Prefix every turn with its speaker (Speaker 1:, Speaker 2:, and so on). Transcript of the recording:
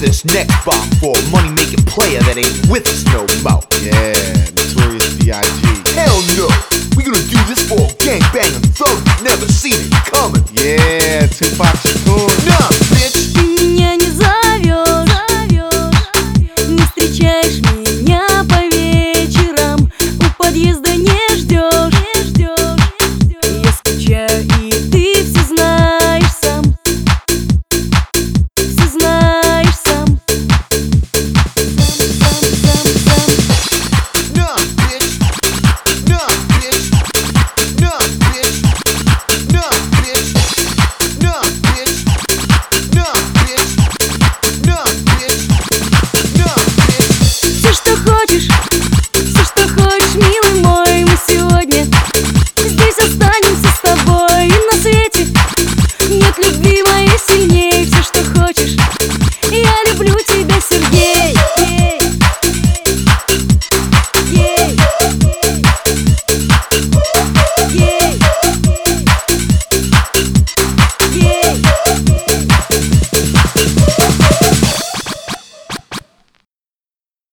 Speaker 1: this next bomb for a money making player that ain't with us no more.
Speaker 2: Yeah, notorious B.I.G.
Speaker 1: Hell no, we gonna do this for a gangbang and thug never seen it coming.
Speaker 2: Yeah, Tupac Shakur. Nah, bitch.